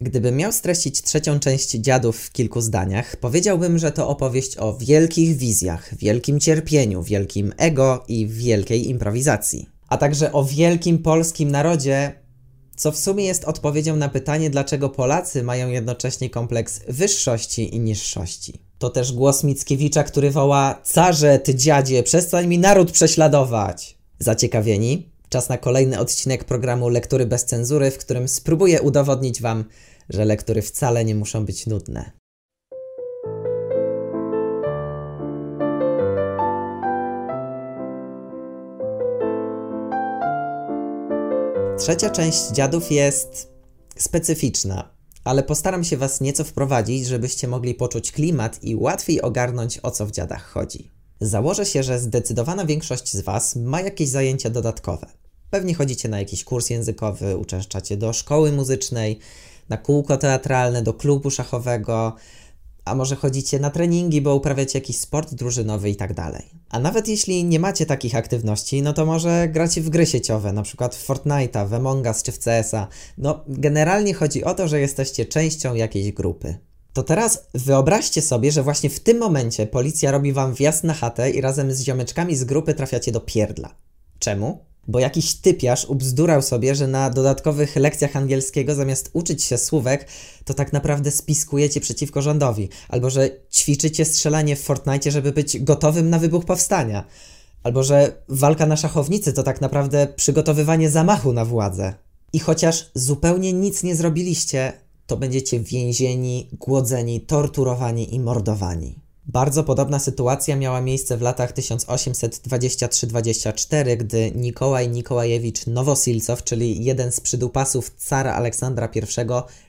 Gdybym miał streścić trzecią część dziadów w kilku zdaniach, powiedziałbym, że to opowieść o wielkich wizjach, wielkim cierpieniu, wielkim ego i wielkiej improwizacji. A także o wielkim polskim narodzie, co w sumie jest odpowiedzią na pytanie, dlaczego Polacy mają jednocześnie kompleks wyższości i niższości. To też głos Mickiewicza, który woła: Carze, ty dziadzie, przestań mi naród prześladować! Zaciekawieni? Czas na kolejny odcinek programu Lektury bez cenzury, w którym spróbuję udowodnić Wam, że lektury wcale nie muszą być nudne. Trzecia część dziadów jest specyficzna, ale postaram się Was nieco wprowadzić, żebyście mogli poczuć klimat i łatwiej ogarnąć o co w dziadach chodzi. Założę się, że zdecydowana większość z Was ma jakieś zajęcia dodatkowe. Pewnie chodzicie na jakiś kurs językowy, uczęszczacie do szkoły muzycznej, na kółko teatralne, do klubu szachowego, a może chodzicie na treningi, bo uprawiacie jakiś sport drużynowy i tak dalej. A nawet jeśli nie macie takich aktywności, no to może gracie w gry sieciowe, na przykład w Fortnite'a, w Among Us czy w CS-a. No, generalnie chodzi o to, że jesteście częścią jakiejś grupy. To teraz wyobraźcie sobie, że właśnie w tym momencie policja robi wam wjazd na chatę i razem z ziomeczkami z grupy trafiacie do pierdla. Czemu? bo jakiś typiarz ubzdurał sobie, że na dodatkowych lekcjach angielskiego zamiast uczyć się słówek, to tak naprawdę spiskujecie przeciwko rządowi, albo że ćwiczycie strzelanie w Fortnite, żeby być gotowym na wybuch powstania, albo że walka na szachownicy to tak naprawdę przygotowywanie zamachu na władzę. I chociaż zupełnie nic nie zrobiliście, to będziecie więzieni, głodzeni, torturowani i mordowani. Bardzo podobna sytuacja miała miejsce w latach 1823-24, gdy Nikołaj Nikołajewicz Nowosilcow, czyli jeden z przydupasów cara Aleksandra I,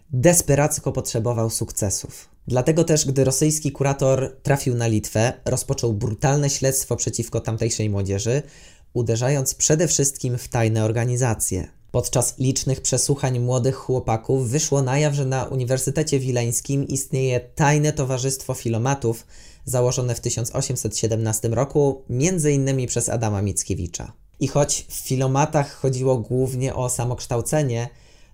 desperacko potrzebował sukcesów. Dlatego też, gdy rosyjski kurator trafił na Litwę, rozpoczął brutalne śledztwo przeciwko tamtejszej młodzieży, uderzając przede wszystkim w tajne organizacje. Podczas licznych przesłuchań młodych chłopaków wyszło na jaw, że na Uniwersytecie Wileńskim istnieje tajne towarzystwo filomatów, założone w 1817 roku, innymi przez Adama Mickiewicza. I choć w filomatach chodziło głównie o samokształcenie,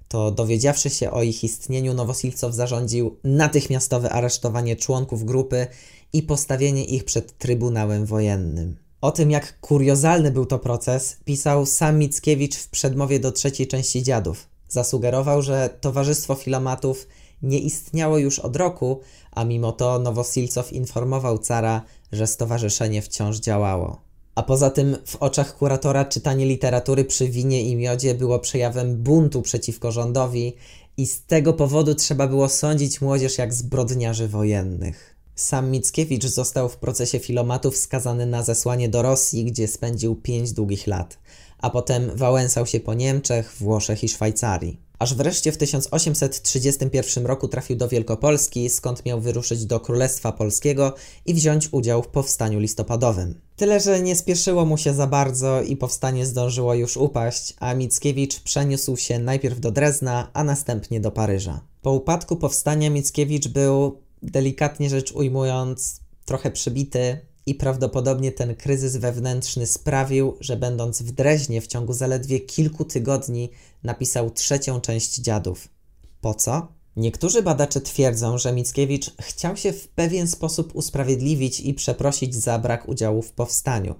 to dowiedziawszy się o ich istnieniu, Nowosilcow zarządził natychmiastowe aresztowanie członków grupy i postawienie ich przed Trybunałem Wojennym. O tym, jak kuriozalny był to proces, pisał sam Mickiewicz w przedmowie do trzeciej części Dziadów. Zasugerował, że Towarzystwo Filomatów nie istniało już od roku, a mimo to Nowosilcow informował cara, że stowarzyszenie wciąż działało. A poza tym w oczach kuratora czytanie literatury przy winie i miodzie było przejawem buntu przeciwko rządowi i z tego powodu trzeba było sądzić młodzież jak zbrodniarzy wojennych. Sam Mickiewicz został w procesie filomatów skazany na zesłanie do Rosji, gdzie spędził pięć długich lat, a potem wałęsał się po Niemczech, Włoszech i Szwajcarii. Aż wreszcie w 1831 roku trafił do Wielkopolski, skąd miał wyruszyć do Królestwa Polskiego i wziąć udział w powstaniu listopadowym. Tyle, że nie spieszyło mu się za bardzo i powstanie zdążyło już upaść, a Mickiewicz przeniósł się najpierw do Drezna, a następnie do Paryża. Po upadku powstania Mickiewicz był, delikatnie rzecz ujmując, trochę przybity, i prawdopodobnie ten kryzys wewnętrzny sprawił, że będąc w Dreźnie w ciągu zaledwie kilku tygodni napisał trzecią część Dziadów. Po co? Niektórzy badacze twierdzą, że Mickiewicz chciał się w pewien sposób usprawiedliwić i przeprosić za brak udziału w powstaniu.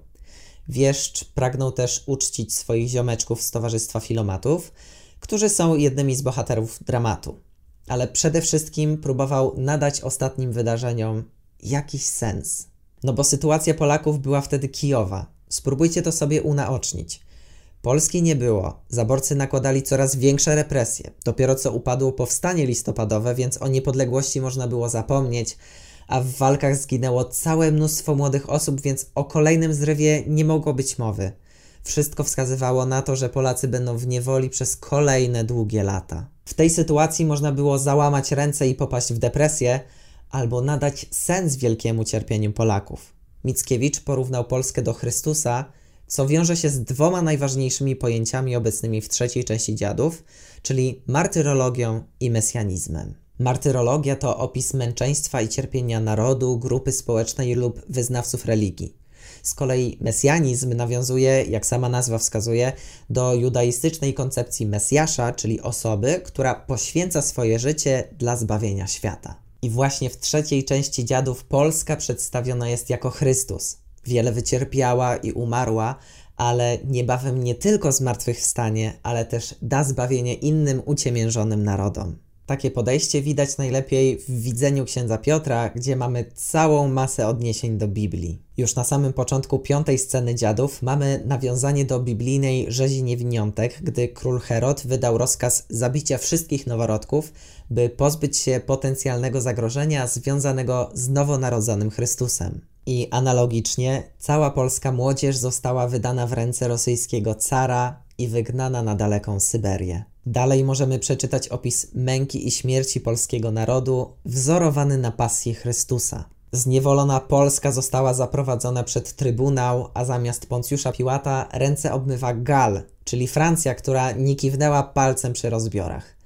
Wieszcz pragnął też uczcić swoich ziomeczków z Towarzystwa Filomatów, którzy są jednymi z bohaterów dramatu. Ale przede wszystkim próbował nadać ostatnim wydarzeniom jakiś sens. No bo sytuacja Polaków była wtedy kijowa. Spróbujcie to sobie unaocznić. Polski nie było, zaborcy nakładali coraz większe represje. Dopiero co upadło powstanie listopadowe, więc o niepodległości można było zapomnieć, a w walkach zginęło całe mnóstwo młodych osób, więc o kolejnym zrywie nie mogło być mowy. Wszystko wskazywało na to, że Polacy będą w niewoli przez kolejne długie lata. W tej sytuacji można było załamać ręce i popaść w depresję, albo nadać sens wielkiemu cierpieniu Polaków. Mickiewicz porównał Polskę do Chrystusa, co wiąże się z dwoma najważniejszymi pojęciami obecnymi w trzeciej części dziadów, czyli martyrologią i mesjanizmem. Martyrologia to opis męczeństwa i cierpienia narodu, grupy społecznej lub wyznawców religii. Z kolei mesjanizm nawiązuje, jak sama nazwa wskazuje, do judaistycznej koncepcji Mesjasza, czyli osoby, która poświęca swoje życie dla zbawienia świata. I właśnie w trzeciej części dziadów Polska przedstawiona jest jako Chrystus. Wiele wycierpiała i umarła, ale niebawem nie tylko zmartwychwstanie, ale też da zbawienie innym uciemiężonym narodom. Takie podejście widać najlepiej w widzeniu księdza Piotra, gdzie mamy całą masę odniesień do Biblii. Już na samym początku piątej sceny dziadów mamy nawiązanie do biblijnej rzezi niewiniątek, gdy król Herod wydał rozkaz zabicia wszystkich noworodków, by pozbyć się potencjalnego zagrożenia związanego z nowonarodzonym Chrystusem. I analogicznie cała polska młodzież została wydana w ręce rosyjskiego cara i wygnana na daleką Syberię. Dalej możemy przeczytać opis męki i śmierci polskiego narodu, wzorowany na pasji Chrystusa. Zniewolona Polska została zaprowadzona przed trybunał, a zamiast Poncjusza Piłata ręce obmywa Gal, czyli Francja, która nie kiwnęła palcem przy rozbiorach.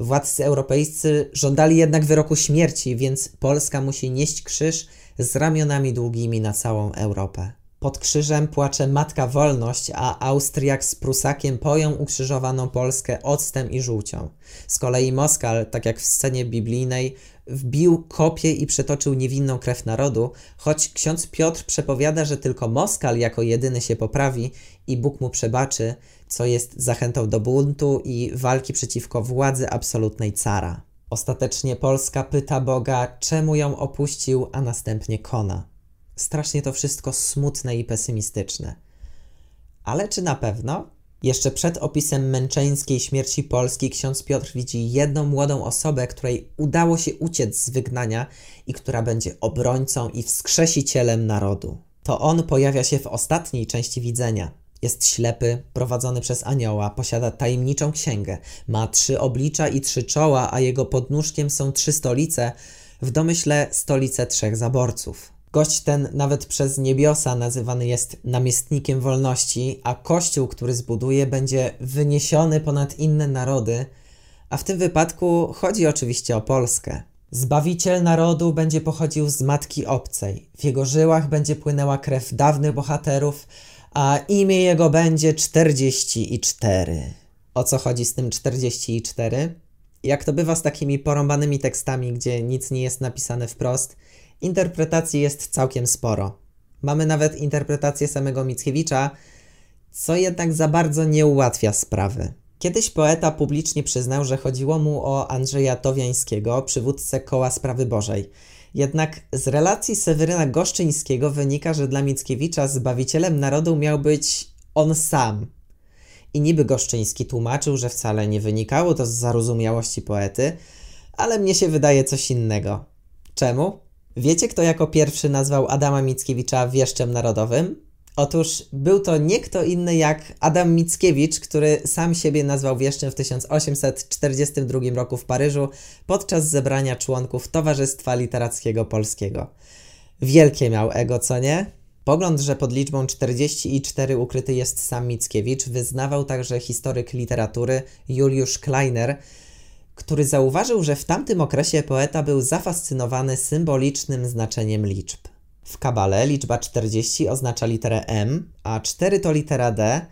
Władcy europejscy żądali jednak wyroku śmierci, więc Polska musi nieść krzyż z ramionami długimi na całą Europę. Pod krzyżem płacze Matka Wolność, a Austriak z Prusakiem poją ukrzyżowaną Polskę octem i żółcią. Z kolei Moskal, tak jak w scenie biblijnej, wbił kopię i przetoczył niewinną krew narodu, choć ksiądz Piotr przepowiada, że tylko Moskal jako jedyny się poprawi i Bóg mu przebaczy, co jest zachętą do buntu i walki przeciwko władzy absolutnej cara. Ostatecznie Polska pyta Boga, czemu ją opuścił, a następnie kona strasznie to wszystko smutne i pesymistyczne. Ale czy na pewno? Jeszcze przed opisem męczeńskiej śmierci Polski ksiądz Piotr widzi jedną młodą osobę, której udało się uciec z wygnania i która będzie obrońcą i wskrzesicielem narodu. To on pojawia się w ostatniej części widzenia. Jest ślepy, prowadzony przez anioła, posiada tajemniczą księgę, ma trzy oblicza i trzy czoła, a jego podnóżkiem są trzy stolice, w domyśle stolice trzech zaborców. Gość ten nawet przez niebiosa nazywany jest namiestnikiem wolności, a kościół, który zbuduje, będzie wyniesiony ponad inne narody, a w tym wypadku chodzi oczywiście o Polskę. Zbawiciel narodu będzie pochodził z matki obcej, w jego żyłach będzie płynęła krew dawnych bohaterów, a imię jego będzie 44. O co chodzi z tym 44? Jak to bywa z takimi porąbanymi tekstami, gdzie nic nie jest napisane wprost – Interpretacji jest całkiem sporo. Mamy nawet interpretację samego Mickiewicza, co jednak za bardzo nie ułatwia sprawy. Kiedyś poeta publicznie przyznał, że chodziło mu o Andrzeja Towiańskiego, przywódcę koła Sprawy Bożej. Jednak z relacji Seweryna Goszczyńskiego wynika, że dla Mickiewicza zbawicielem narodu miał być on sam. I niby Goszczyński tłumaczył, że wcale nie wynikało to z zarozumiałości poety, ale mnie się wydaje coś innego. Czemu? Wiecie, kto jako pierwszy nazwał Adama Mickiewicza wieszczem narodowym? Otóż był to nie kto inny jak Adam Mickiewicz, który sam siebie nazwał wieszczem w 1842 roku w Paryżu podczas zebrania członków Towarzystwa Literackiego Polskiego. Wielkie miał ego, co nie? Pogląd, że pod liczbą 44 ukryty jest sam Mickiewicz, wyznawał także historyk literatury Juliusz Kleiner, który zauważył, że w tamtym okresie poeta był zafascynowany symbolicznym znaczeniem liczb. W kabale liczba 40 oznacza literę M, a 4 to litera D,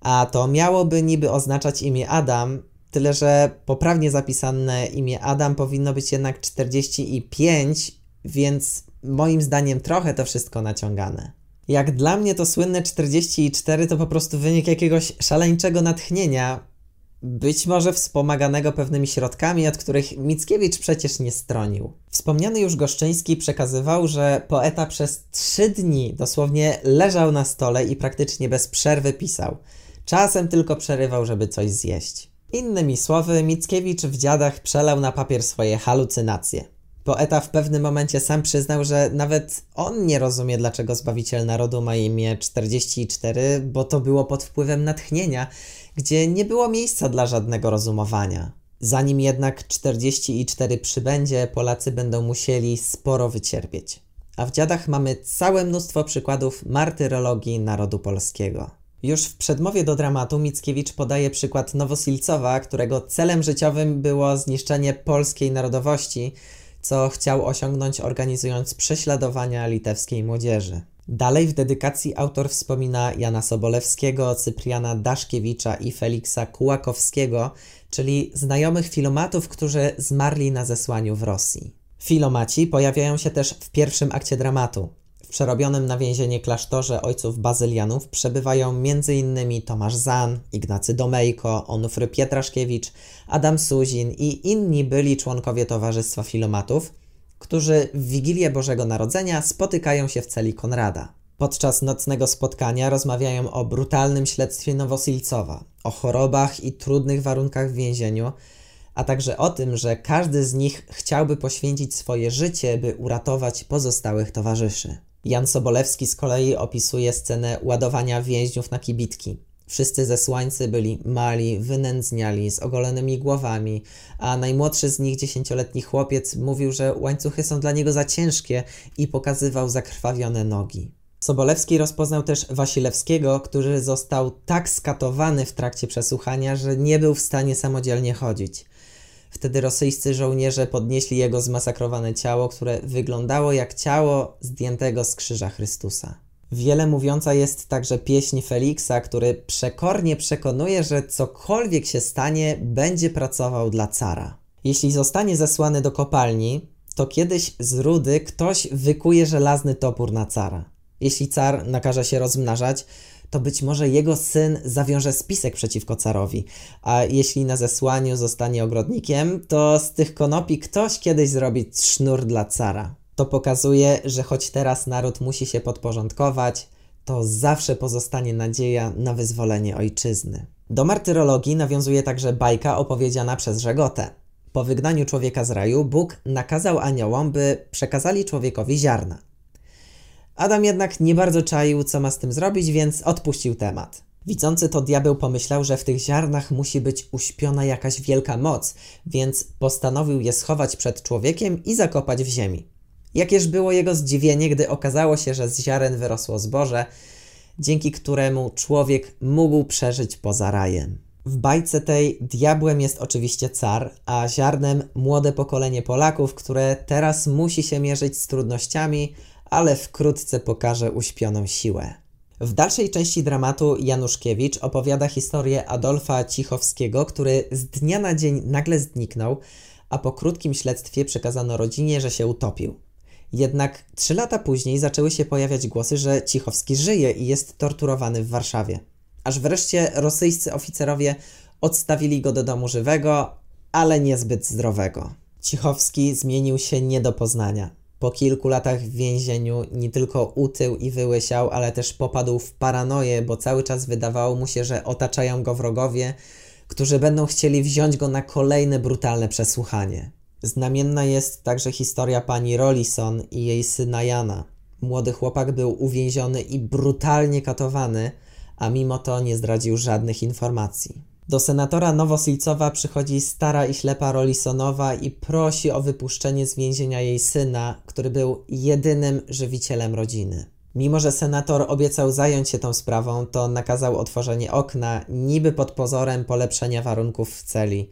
a to miałoby niby oznaczać imię Adam, tyle że poprawnie zapisane imię Adam powinno być jednak 45, więc moim zdaniem trochę to wszystko naciągane. Jak dla mnie to słynne 44 to po prostu wynik jakiegoś szaleńczego natchnienia, być może wspomaganego pewnymi środkami, od których Mickiewicz przecież nie stronił. Wspomniany już Goszczyński przekazywał, że poeta przez trzy dni dosłownie leżał na stole i praktycznie bez przerwy pisał. Czasem tylko przerywał, żeby coś zjeść. Innymi słowy, Mickiewicz w dziadach przelał na papier swoje halucynacje. Poeta w pewnym momencie sam przyznał, że nawet on nie rozumie, dlaczego Zbawiciel Narodu ma imię 44, bo to było pod wpływem natchnienia, gdzie nie było miejsca dla żadnego rozumowania. Zanim jednak 44 przybędzie, Polacy będą musieli sporo wycierpieć. A w dziadach mamy całe mnóstwo przykładów martyrologii narodu polskiego. Już w przedmowie do dramatu Mickiewicz podaje przykład Nowosilcowa, którego celem życiowym było zniszczenie polskiej narodowości, co chciał osiągnąć organizując prześladowania litewskiej młodzieży. Dalej w dedykacji autor wspomina Jana Sobolewskiego, Cypriana Daszkiewicza i Feliksa Kułakowskiego, czyli znajomych filomatów, którzy zmarli na zesłaniu w Rosji. Filomaci pojawiają się też w pierwszym akcie dramatu. W przerobionym na więzienie klasztorze ojców bazylianów przebywają m.in. Tomasz Zan, Ignacy Domejko, Onufry Pietraszkiewicz, Adam Suzin i inni byli członkowie Towarzystwa Filomatów, którzy w Wigilię Bożego Narodzenia spotykają się w celi Konrada. Podczas nocnego spotkania rozmawiają o brutalnym śledztwie Nowosilcowa, o chorobach i trudnych warunkach w więzieniu, a także o tym, że każdy z nich chciałby poświęcić swoje życie, by uratować pozostałych towarzyszy. Jan Sobolewski z kolei opisuje scenę ładowania więźniów na kibitki. Wszyscy zesłańcy byli mali, wynędzniali, z ogolonymi głowami, a najmłodszy z nich, dziesięcioletni chłopiec, mówił, że łańcuchy są dla niego za ciężkie i pokazywał zakrwawione nogi. Sobolewski rozpoznał też Wasilewskiego, który został tak skatowany w trakcie przesłuchania, że nie był w stanie samodzielnie chodzić. Wtedy rosyjscy żołnierze podnieśli jego zmasakrowane ciało, które wyglądało jak ciało zdjętego z krzyża Chrystusa. Wiele mówiąca jest także pieśń Feliksa, który przekornie przekonuje, że cokolwiek się stanie, będzie pracował dla cara. Jeśli zostanie zesłany do kopalni, to kiedyś z rudy ktoś wykuje żelazny topór na cara. Jeśli car nakaże się rozmnażać, to być może jego syn zawiąże spisek przeciwko carowi, a jeśli na zesłaniu zostanie ogrodnikiem, to z tych konopi ktoś kiedyś zrobi sznur dla cara. To pokazuje, że choć teraz naród musi się podporządkować, to zawsze pozostanie nadzieja na wyzwolenie ojczyzny. Do martyrologii nawiązuje także bajka opowiedziana przez Żegotę. Po wygnaniu człowieka z raju, Bóg nakazał aniołom, by przekazali człowiekowi ziarna. Adam jednak nie bardzo czaił, co ma z tym zrobić, więc odpuścił temat. Widzący to diabeł pomyślał, że w tych ziarnach musi być uśpiona jakaś wielka moc, więc postanowił je schować przed człowiekiem i zakopać w ziemi. Jakież było jego zdziwienie, gdy okazało się, że z ziaren wyrosło zboże, dzięki któremu człowiek mógł przeżyć poza rajem. W bajce tej diabłem jest oczywiście car, a ziarnem młode pokolenie Polaków, które teraz musi się mierzyć z trudnościami, ale wkrótce pokaże uśpioną siłę. W dalszej części dramatu Januszkiewicz opowiada historię Adolfa Cichowskiego, który z dnia na dzień nagle zniknął, a po krótkim śledztwie przekazano rodzinie, że się utopił. Jednak trzy lata później zaczęły się pojawiać głosy, że Cichowski żyje i jest torturowany w Warszawie. Aż wreszcie rosyjscy oficerowie odstawili go do domu żywego, ale niezbyt zdrowego. Cichowski zmienił się nie do poznania. Po kilku latach w więzieniu nie tylko utył i wyłysiał, ale też popadł w paranoję, bo cały czas wydawało mu się, że otaczają go wrogowie, którzy będą chcieli wziąć go na kolejne brutalne przesłuchanie. Znamienna jest także historia pani Rollison i jej syna Jana. Młody chłopak był uwięziony i brutalnie katowany, a mimo to nie zdradził żadnych informacji. Do senatora Nowosilcowa przychodzi stara i ślepa Rollisonowa i prosi o wypuszczenie z więzienia jej syna, który był jedynym żywicielem rodziny. Mimo, że senator obiecał zająć się tą sprawą, to nakazał otworzenie okna, niby pod pozorem polepszenia warunków w celi.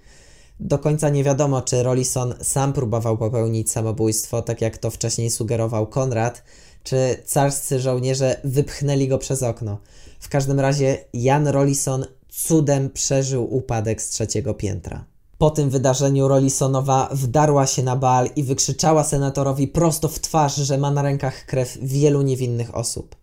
Do końca nie wiadomo, czy Rollison sam próbował popełnić samobójstwo, tak jak to wcześniej sugerował Konrad, czy carscy żołnierze wypchnęli go przez okno. W każdym razie Jan Rollison cudem przeżył upadek z trzeciego piętra. Po tym wydarzeniu Rollisonowa wdarła się na bal i wykrzyczała senatorowi prosto w twarz, że ma na rękach krew wielu niewinnych osób.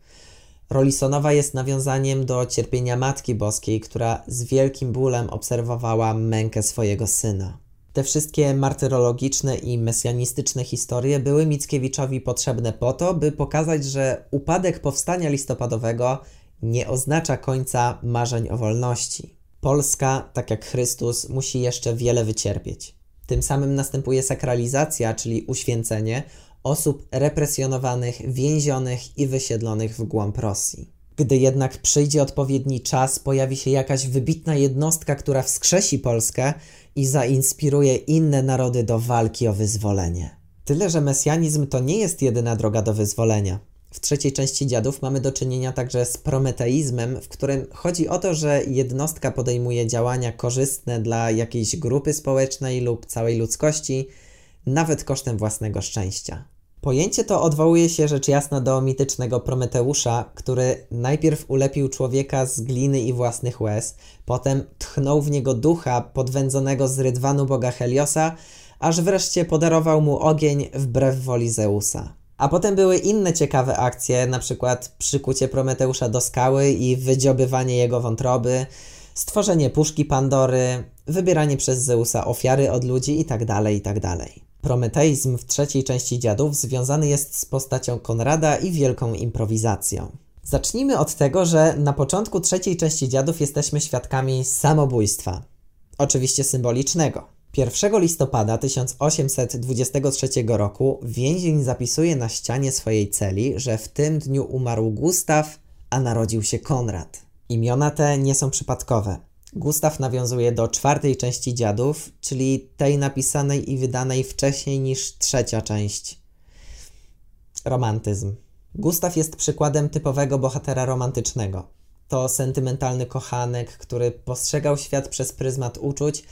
Rollisonowa jest nawiązaniem do cierpienia Matki Boskiej, która z wielkim bólem obserwowała mękę swojego syna. Te wszystkie martyrologiczne i mesjanistyczne historie były Mickiewiczowi potrzebne po to, by pokazać, że upadek powstania listopadowego nie oznacza końca marzeń o wolności. Polska, tak jak Chrystus, musi jeszcze wiele wycierpieć. Tym samym następuje sakralizacja, czyli uświęcenie osób represjonowanych, więzionych i wysiedlonych w głąb Rosji. Gdy jednak przyjdzie odpowiedni czas, pojawi się jakaś wybitna jednostka, która wskrzesi Polskę i zainspiruje inne narody do walki o wyzwolenie. Tyle, że mesjanizm to nie jest jedyna droga do wyzwolenia. W trzeciej części Dziadów mamy do czynienia także z prometeizmem, w którym chodzi o to, że jednostka podejmuje działania korzystne dla jakiejś grupy społecznej lub całej ludzkości, nawet kosztem własnego szczęścia. Pojęcie to odwołuje się rzecz jasna do mitycznego Prometeusza, który najpierw ulepił człowieka z gliny i własnych łez, potem tchnął w niego ducha podwędzonego z rydwanu boga Heliosa, aż wreszcie podarował mu ogień wbrew woli Zeusa. A potem były inne ciekawe akcje, na przykład przykucie Prometeusza do skały i wydziobywanie jego wątroby, stworzenie puszki Pandory, wybieranie przez Zeusa ofiary od ludzi itd., tak itd. Prometeizm w trzeciej części Dziadów związany jest z postacią Konrada i wielką improwizacją. Zacznijmy od tego, że na początku trzeciej części Dziadów jesteśmy świadkami samobójstwa. Oczywiście symbolicznego. 1 listopada 1823 roku więzień zapisuje na ścianie swojej celi, że w tym dniu umarł Gustaw, a narodził się Konrad. Imiona te nie są przypadkowe. Gustaw nawiązuje do czwartej części Dziadów, czyli tej napisanej i wydanej wcześniej niż trzecia część. Romantyzm. Gustaw jest przykładem typowego bohatera romantycznego. To sentymentalny kochanek, który postrzegał świat przez pryzmat uczuć,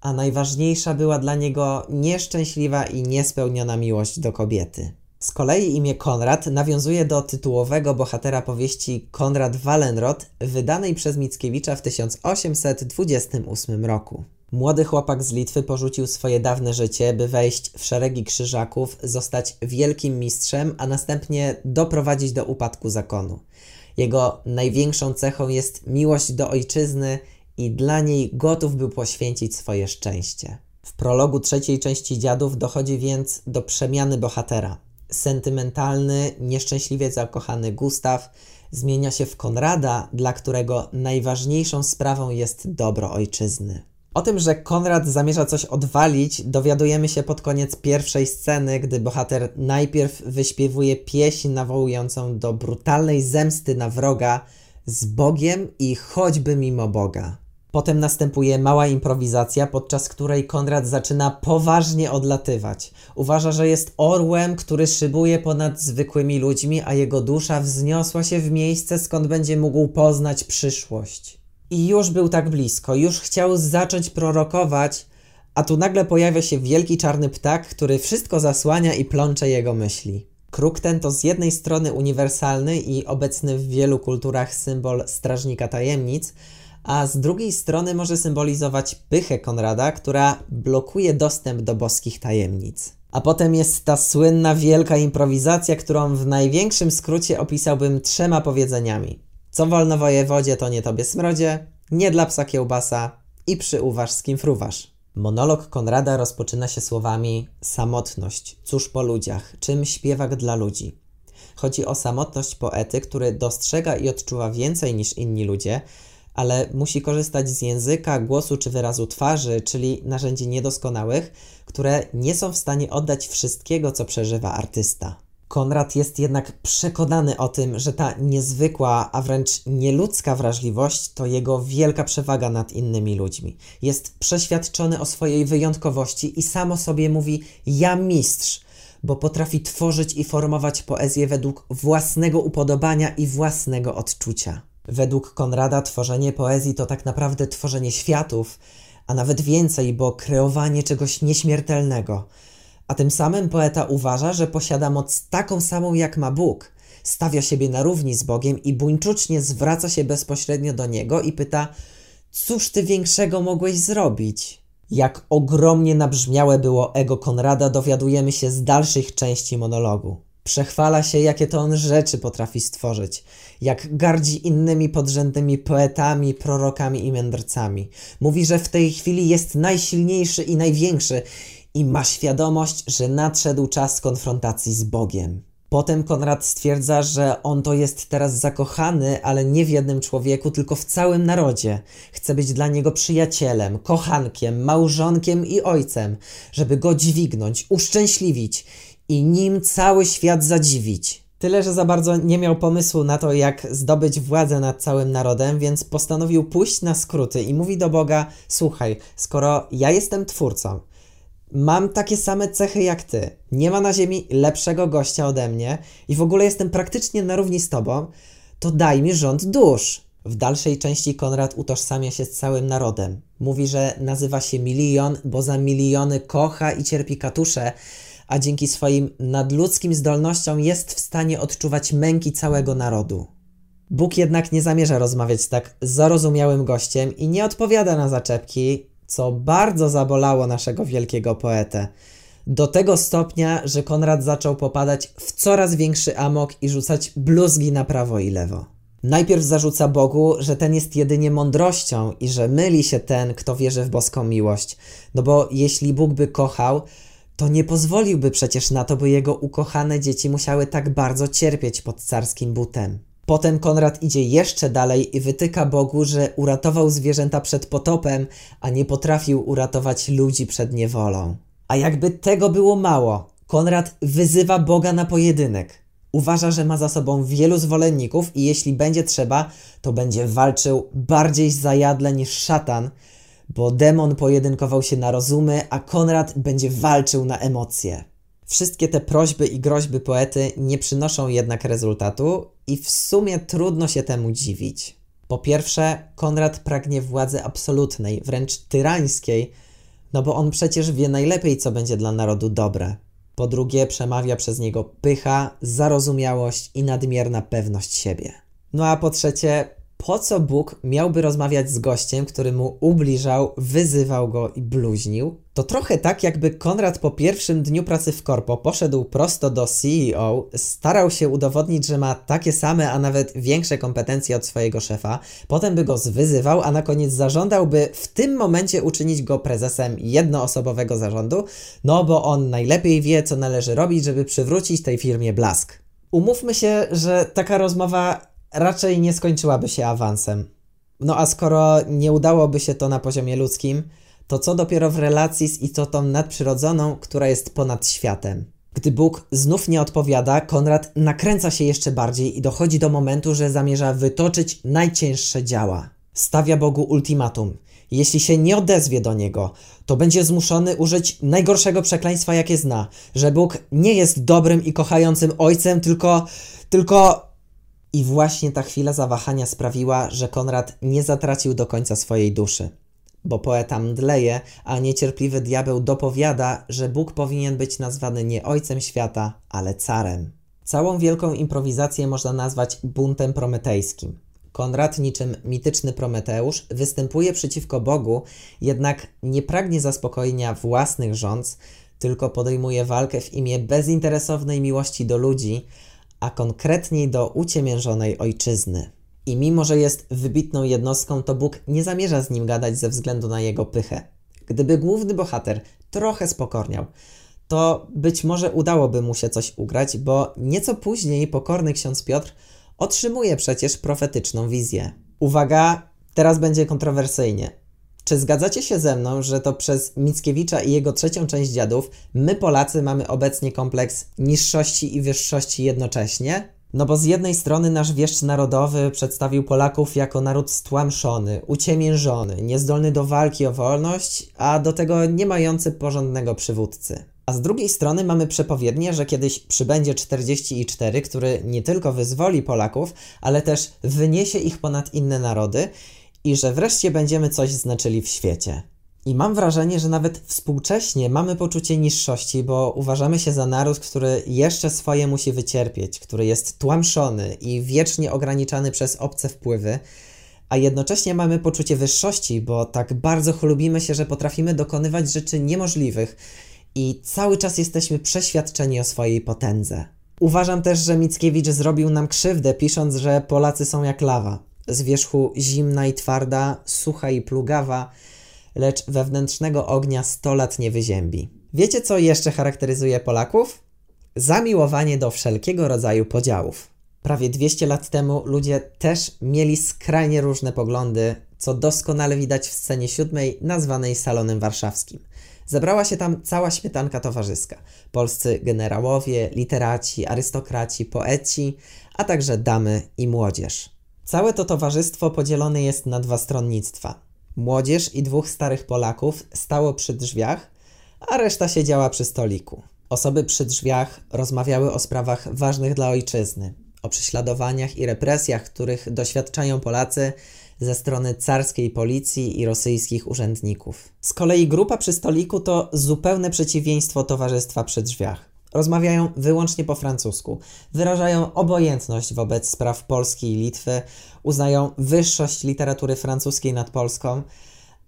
a najważniejsza była dla niego nieszczęśliwa i niespełniona miłość do kobiety. Z kolei imię Konrad nawiązuje do tytułowego bohatera powieści Konrad Wallenrod, wydanej przez Mickiewicza w 1828 roku. Młody chłopak z Litwy porzucił swoje dawne życie, by wejść w szeregi krzyżaków, zostać wielkim mistrzem, a następnie doprowadzić do upadku zakonu. Jego największą cechą jest miłość do ojczyzny i dla niej gotów był poświęcić swoje szczęście. W prologu trzeciej części Dziadów dochodzi więc do przemiany bohatera sentymentalny, nieszczęśliwie zakochany Gustaw zmienia się w Konrada, dla którego najważniejszą sprawą jest dobro ojczyzny. O tym, że Konrad zamierza coś odwalić, dowiadujemy się pod koniec pierwszej sceny, gdy bohater najpierw wyśpiewuje pieśń nawołującą do brutalnej zemsty na wroga z Bogiem i choćby mimo Boga. Potem następuje mała improwizacja, podczas której Konrad zaczyna poważnie odlatywać. Uważa, że jest orłem, który szybuje ponad zwykłymi ludźmi, a jego dusza wzniosła się w miejsce, skąd będzie mógł poznać przyszłość. I już był tak blisko, już chciał zacząć prorokować, a tu nagle pojawia się wielki czarny ptak, który wszystko zasłania i plącze jego myśli. Kruk ten to z jednej strony uniwersalny i obecny w wielu kulturach symbol strażnika tajemnic, a z drugiej strony może symbolizować pychę Konrada, która blokuje dostęp do boskich tajemnic. A potem jest ta słynna wielka improwizacja, którą w największym skrócie opisałbym trzema powiedzeniami. Co wolno wojewodzie, to nie tobie smrodzie, nie dla psa kiełbasa i przyuważ z kim fruwasz. Monolog Konrada rozpoczyna się słowami samotność, cóż po ludziach, czym śpiewak dla ludzi. Chodzi o samotność poety, który dostrzega i odczuwa więcej niż inni ludzie, ale musi korzystać z języka, głosu czy wyrazu twarzy, czyli narzędzi niedoskonałych, które nie są w stanie oddać wszystkiego, co przeżywa artysta. Konrad jest jednak przekonany o tym, że ta niezwykła, a wręcz nieludzka wrażliwość to jego wielka przewaga nad innymi ludźmi. Jest przeświadczony o swojej wyjątkowości i samo sobie mówi: Ja mistrz, bo potrafi tworzyć i formować poezję według własnego upodobania i własnego odczucia. Według Konrada tworzenie poezji to tak naprawdę tworzenie światów, a nawet więcej, bo kreowanie czegoś nieśmiertelnego. A tym samym poeta uważa, że posiada moc taką samą jak ma Bóg. Stawia siebie na równi z Bogiem i buńczucznie zwraca się bezpośrednio do Niego i pyta: Cóż ty większego mogłeś zrobić? Jak ogromnie nabrzmiałe było ego Konrada, dowiadujemy się z dalszych części monologu. Przechwala się, jakie to on rzeczy potrafi stworzyć, jak gardzi innymi podrzędnymi poetami, prorokami i mędrcami. Mówi, że w tej chwili jest najsilniejszy i największy i ma świadomość, że nadszedł czas konfrontacji z Bogiem. Potem Konrad stwierdza, że on to jest teraz zakochany, ale nie w jednym człowieku, tylko w całym narodzie. Chce być dla niego przyjacielem, kochankiem, małżonkiem i ojcem, żeby go dźwignąć, uszczęśliwić i nim cały świat zadziwić. Tyle, że za bardzo nie miał pomysłu na to, jak zdobyć władzę nad całym narodem, więc postanowił pójść na skróty i mówi do Boga: Słuchaj, skoro ja jestem twórcą, mam takie same cechy jak ty, nie ma na ziemi lepszego gościa ode mnie i w ogóle jestem praktycznie na równi z tobą, to daj mi rząd dusz. W dalszej części Konrad utożsamia się z całym narodem. Mówi, że nazywa się milion, bo za miliony kocha i cierpi katusze, a dzięki swoim nadludzkim zdolnościom jest w stanie odczuwać męki całego narodu. Bóg jednak nie zamierza rozmawiać z tak zarozumiałym gościem i nie odpowiada na zaczepki, co bardzo zabolało naszego wielkiego poetę. Do tego stopnia, że Konrad zaczął popadać w coraz większy amok i rzucać bluzgi na prawo i lewo. Najpierw zarzuca Bogu, że ten jest jedynie mądrością i że myli się ten, kto wierzy w boską miłość. No bo jeśli Bóg by kochał, to nie pozwoliłby przecież na to, by jego ukochane dzieci musiały tak bardzo cierpieć pod carskim butem. Potem Konrad idzie jeszcze dalej i wytyka Bogu, że uratował zwierzęta przed potopem, a nie potrafił uratować ludzi przed niewolą. A jakby tego było mało, Konrad wyzywa Boga na pojedynek. Uważa, że ma za sobą wielu zwolenników i jeśli będzie trzeba, to będzie walczył bardziej zajadle niż szatan, bo demon pojedynkował się na rozumy, a Konrad będzie walczył na emocje. Wszystkie te prośby i groźby poety nie przynoszą jednak rezultatu i w sumie trudno się temu dziwić. Po pierwsze, Konrad pragnie władzy absolutnej, wręcz tyrańskiej, no bo on przecież wie najlepiej, co będzie dla narodu dobre. Po drugie, przemawia przez niego pycha, zarozumiałość i nadmierna pewność siebie. No a po trzecie, po co Bóg miałby rozmawiać z gościem, który mu ubliżał, wyzywał go i bluźnił? To trochę tak, jakby Konrad po pierwszym dniu pracy w korpo poszedł prosto do CEO, starał się udowodnić, że ma takie same, a nawet większe kompetencje od swojego szefa, potem by go zwyzywał, a na koniec zażądałby w tym momencie uczynić go prezesem jednoosobowego zarządu, no bo on najlepiej wie, co należy robić, żeby przywrócić tej firmie blask. Umówmy się, że taka rozmowa raczej nie skończyłaby się awansem. No a skoro nie udałoby się to na poziomie ludzkim, to co dopiero w relacji z istotą nadprzyrodzoną, która jest ponad światem. Gdy Bóg znów nie odpowiada, Konrad nakręca się jeszcze bardziej i dochodzi do momentu, że zamierza wytoczyć najcięższe działa. Stawia Bogu ultimatum. Jeśli się nie odezwie do niego, to będzie zmuszony użyć najgorszego przekleństwa, jakie zna, że Bóg nie jest dobrym i kochającym ojcem, tylko tylko i właśnie ta chwila zawahania sprawiła, że Konrad nie zatracił do końca swojej duszy. Bo poeta mdleje, a niecierpliwy diabeł dopowiada, że Bóg powinien być nazwany nie ojcem świata, ale carem. Całą wielką improwizację można nazwać buntem prometejskim. Konrad, niczym mityczny Prometeusz, występuje przeciwko Bogu, jednak nie pragnie zaspokojenia własnych rządz, tylko podejmuje walkę w imię bezinteresownej miłości do ludzi, a konkretniej do uciemiężonej ojczyzny. I mimo, że jest wybitną jednostką, to Bóg nie zamierza z nim gadać ze względu na jego pychę. Gdyby główny bohater trochę spokorniał, to być może udałoby mu się coś ugrać, bo nieco później pokorny ksiądz Piotr otrzymuje przecież profetyczną wizję. Uwaga, teraz będzie kontrowersyjnie. Czy zgadzacie się ze mną, że to przez Mickiewicza i jego trzecią część dziadów my Polacy mamy obecnie kompleks niższości i wyższości jednocześnie? No bo z jednej strony nasz wieszcz narodowy przedstawił Polaków jako naród stłamszony, uciemiężony, niezdolny do walki o wolność, a do tego nie mający porządnego przywódcy. A z drugiej strony mamy przepowiednię, że kiedyś przybędzie 44, który nie tylko wyzwoli Polaków, ale też wyniesie ich ponad inne narody i że wreszcie będziemy coś znaczyli w świecie. I mam wrażenie, że nawet współcześnie mamy poczucie niższości, bo uważamy się za naród, który jeszcze swoje musi wycierpieć, który jest tłamszony i wiecznie ograniczany przez obce wpływy, a jednocześnie mamy poczucie wyższości, bo tak bardzo chlubimy się, że potrafimy dokonywać rzeczy niemożliwych i cały czas jesteśmy przeświadczeni o swojej potędze. Uważam też, że Mickiewicz zrobił nam krzywdę, pisząc, że Polacy są jak lawa z wierzchu zimna i twarda, sucha i plugawa, lecz wewnętrznego ognia sto lat nie wyziębi. Wiecie, co jeszcze charakteryzuje Polaków? Zamiłowanie do wszelkiego rodzaju podziałów. Prawie 200 lat temu ludzie też mieli skrajnie różne poglądy, co doskonale widać w scenie siódmej, nazwanej Salonem Warszawskim. Zebrała się tam cała śmietanka towarzyska. Polscy generałowie, literaci, arystokraci, poeci, a także damy i młodzież. Całe to towarzystwo podzielone jest na dwa stronnictwa. Młodzież i dwóch starych Polaków stało przy drzwiach, a reszta siedziała przy stoliku. Osoby przy drzwiach rozmawiały o sprawach ważnych dla ojczyzny, o prześladowaniach i represjach, których doświadczają Polacy, ze strony carskiej policji i rosyjskich urzędników. Z kolei grupa przy stoliku to zupełne przeciwieństwo towarzystwa przy drzwiach. Rozmawiają wyłącznie po francusku, wyrażają obojętność wobec spraw Polski i Litwy, uznają wyższość literatury francuskiej nad polską,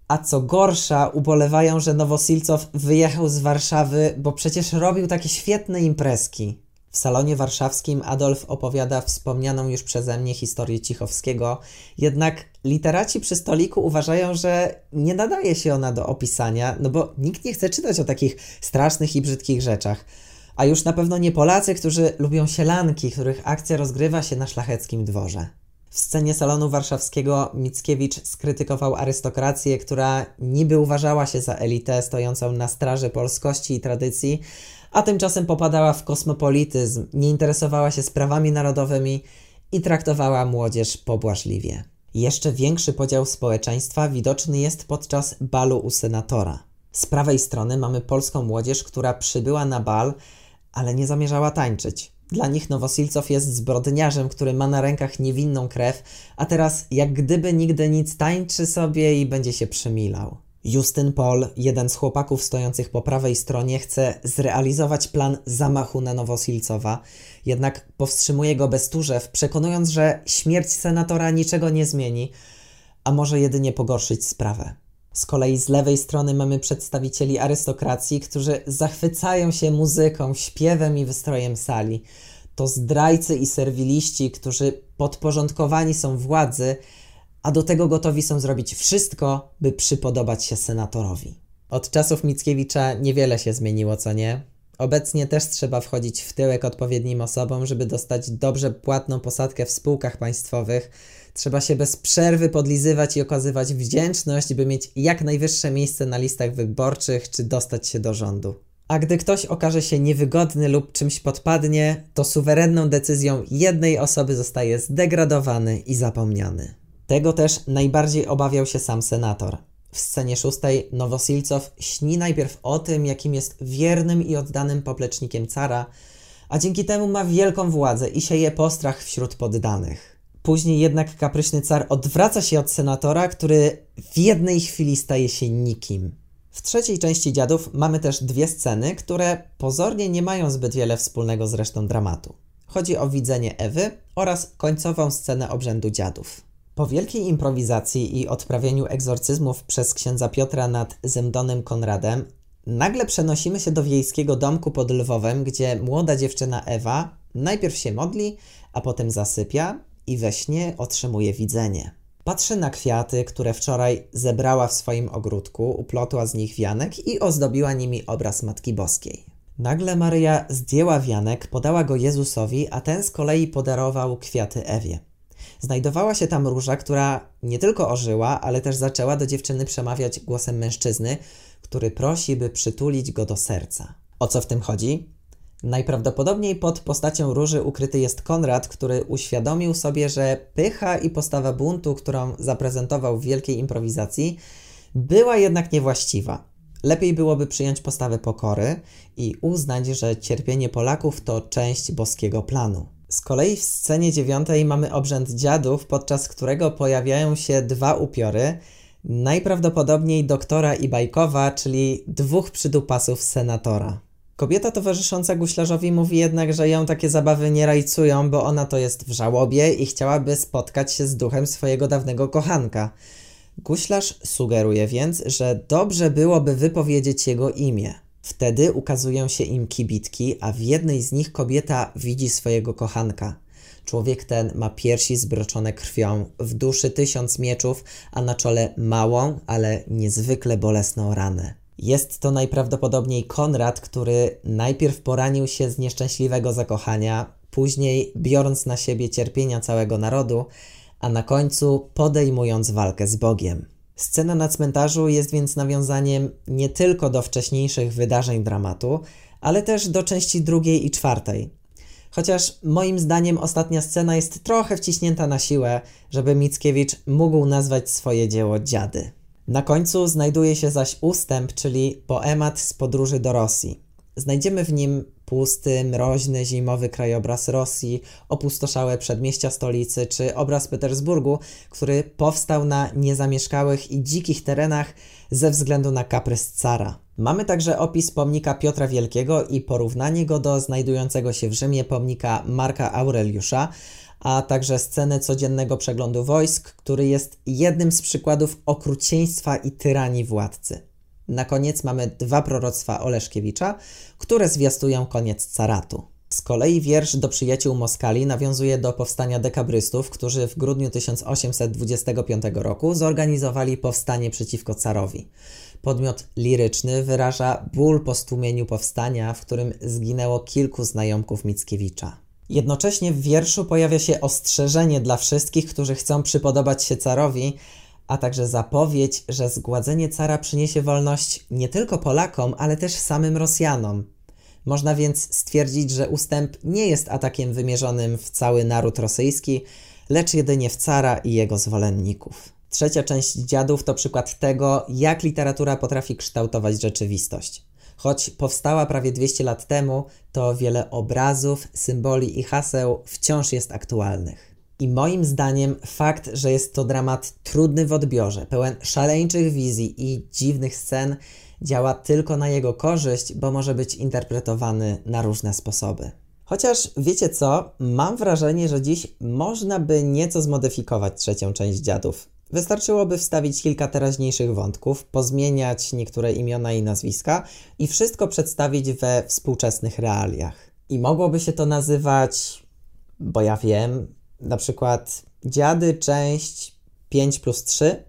a co gorsza, ubolewają, że Nowosilcow wyjechał z Warszawy, bo przecież robił takie świetne imprezki. W salonie warszawskim Adolf opowiada wspomnianą już przeze mnie historię Cichowskiego, jednak literaci przy stoliku uważają, że nie nadaje się ona do opisania, no bo nikt nie chce czytać o takich strasznych i brzydkich rzeczach. A już na pewno nie Polacy, którzy lubią sielanki, których akcja rozgrywa się na szlacheckim dworze. W scenie salonu warszawskiego Mickiewicz skrytykował arystokrację, która niby uważała się za elitę stojącą na straży polskości i tradycji, a tymczasem popadała w kosmopolityzm, nie interesowała się sprawami narodowymi i traktowała młodzież pobłażliwie. Jeszcze większy podział społeczeństwa widoczny jest podczas balu u senatora. Z prawej strony mamy polską młodzież, która przybyła na bal, ale nie zamierzała tańczyć. Dla nich Nowosilcow jest zbrodniarzem, który ma na rękach niewinną krew, a teraz jak gdyby nigdy nic tańczy sobie i będzie się przemilał. Justyn Pol, jeden z chłopaków stojących po prawej stronie, chce zrealizować plan zamachu na Nowosilcowa, jednak powstrzymuje go Bestúżew, przekonując, że śmierć senatora niczego nie zmieni, a może jedynie pogorszyć sprawę. Z kolei z lewej strony mamy przedstawicieli arystokracji, którzy zachwycają się muzyką, śpiewem i wystrojem sali. To zdrajcy i serwiliści, którzy podporządkowani są władzy, a do tego gotowi są zrobić wszystko, by przypodobać się senatorowi. Od czasów Mickiewicza niewiele się zmieniło, co nie? Obecnie też trzeba wchodzić w tyłek odpowiednim osobom, żeby dostać dobrze płatną posadkę w spółkach państwowych. Trzeba się bez przerwy podlizywać i okazywać wdzięczność, by mieć jak najwyższe miejsce na listach wyborczych czy dostać się do rządu. A gdy ktoś okaże się niewygodny lub czymś podpadnie, to suwerenną decyzją jednej osoby zostaje zdegradowany i zapomniany. Tego też najbardziej obawiał się sam senator. W scenie szóstej Nowosilcow śni najpierw o tym, jakim jest wiernym i oddanym poplecznikiem cara, a dzięki temu ma wielką władzę i sieje postrach wśród poddanych. Później jednak kapryśny car odwraca się od senatora, który w jednej chwili staje się nikim. W trzeciej części Dziadów mamy też dwie sceny, które pozornie nie mają zbyt wiele wspólnego z resztą dramatu. Chodzi o widzenie Ewy oraz końcową scenę obrzędu dziadów. Po wielkiej improwizacji i odprawieniu egzorcyzmów przez księdza Piotra nad Zemdonem Konradem, nagle przenosimy się do wiejskiego domku pod Lwowem, gdzie młoda dziewczyna Ewa najpierw się modli, a potem zasypia i we śnie otrzymuje widzenie. Patrzy na kwiaty, które wczoraj zebrała w swoim ogródku, uplotła z nich wianek i ozdobiła nimi obraz Matki Boskiej. Nagle Maryja zdjęła wianek, podała go Jezusowi, a ten z kolei podarował kwiaty Ewie. Znajdowała się tam róża, która nie tylko ożyła, ale też zaczęła do dziewczyny przemawiać głosem mężczyzny, który prosi, by przytulić go do serca. O co w tym chodzi? Najprawdopodobniej pod postacią róży ukryty jest Konrad, który uświadomił sobie, że pycha i postawa buntu, którą zaprezentował w wielkiej improwizacji, była jednak niewłaściwa. Lepiej byłoby przyjąć postawę pokory i uznać, że cierpienie Polaków to część boskiego planu. Z kolei w scenie dziewiątej mamy obrzęd dziadów, podczas którego pojawiają się dwa upiory, najprawdopodobniej doktora i bajkowa, czyli dwóch przydupasów senatora. Kobieta towarzysząca guślarzowi mówi jednak, że ją takie zabawy nie rajcują, bo ona to jest w żałobie i chciałaby spotkać się z duchem swojego dawnego kochanka. Guślarz sugeruje więc, że dobrze byłoby wypowiedzieć jego imię. Wtedy ukazują się im kibitki, a w jednej z nich kobieta widzi swojego kochanka. Człowiek ten ma piersi zbroczone krwią, w duszy tysiąc mieczów, a na czole małą, ale niezwykle bolesną ranę. Jest to najprawdopodobniej Konrad, który najpierw poranił się z nieszczęśliwego zakochania, później biorąc na siebie cierpienia całego narodu, a na końcu podejmując walkę z Bogiem. Scena na cmentarzu jest więc nawiązaniem nie tylko do wcześniejszych wydarzeń dramatu, ale też do części drugiej i czwartej. Chociaż moim zdaniem ostatnia scena jest trochę wciśnięta na siłę, żeby Mickiewicz mógł nazwać swoje dzieło Dziady. Na końcu znajduje się zaś ustęp, czyli poemat z podróży do Rosji. Znajdziemy w nim pusty, mroźny, zimowy krajobraz Rosji, opustoszałe przedmieścia stolicy, czy obraz Petersburgu, który powstał na niezamieszkałych i dzikich terenach ze względu na kaprys cara. Mamy także opis pomnika Piotra Wielkiego i porównanie go do znajdującego się w Rzymie pomnika Marka Aureliusza, a także scenę codziennego przeglądu wojsk, który jest jednym z przykładów okrucieństwa i tyranii władcy. Na koniec mamy dwa proroctwa Oleszkiewicza, które zwiastują koniec caratu. Z kolei wiersz do przyjaciół Moskali nawiązuje do powstania dekabrystów, którzy w grudniu 1825 roku zorganizowali powstanie przeciwko carowi. Podmiot liryczny wyraża ból po stłumieniu powstania, w którym zginęło kilku znajomków Mickiewicza. Jednocześnie w wierszu pojawia się ostrzeżenie dla wszystkich, którzy chcą przypodobać się carowi, a także zapowiedź, że zgładzenie cara przyniesie wolność nie tylko Polakom, ale też samym Rosjanom. Można więc stwierdzić, że ustęp nie jest atakiem wymierzonym w cały naród rosyjski, lecz jedynie w cara i jego zwolenników. Trzecia część dziadów to przykład tego, jak literatura potrafi kształtować rzeczywistość. Choć powstała prawie 200 lat temu, to wiele obrazów, symboli i haseł wciąż jest aktualnych. I moim zdaniem fakt, że jest to dramat trudny w odbiorze, pełen szaleńczych wizji i dziwnych scen, działa tylko na jego korzyść, bo może być interpretowany na różne sposoby. Chociaż wiecie co, mam wrażenie, że dziś można by nieco zmodyfikować trzecią część dziadów. Wystarczyłoby wstawić kilka teraźniejszych wątków, pozmieniać niektóre imiona i nazwiska i wszystko przedstawić we współczesnych realiach. I mogłoby się to nazywać, bo ja wiem, na przykład Dziady, część 5 plus 3.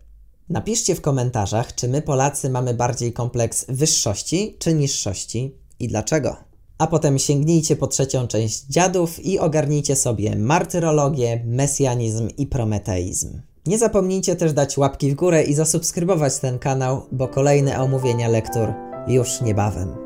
Napiszcie w komentarzach, czy my Polacy mamy bardziej kompleks wyższości czy niższości i dlaczego. A potem sięgnijcie po trzecią część Dziadów i ogarnijcie sobie martyrologię, mesjanizm i prometeizm. Nie zapomnijcie też dać łapki w górę i zasubskrybować ten kanał, bo kolejne omówienia lektur już niebawem.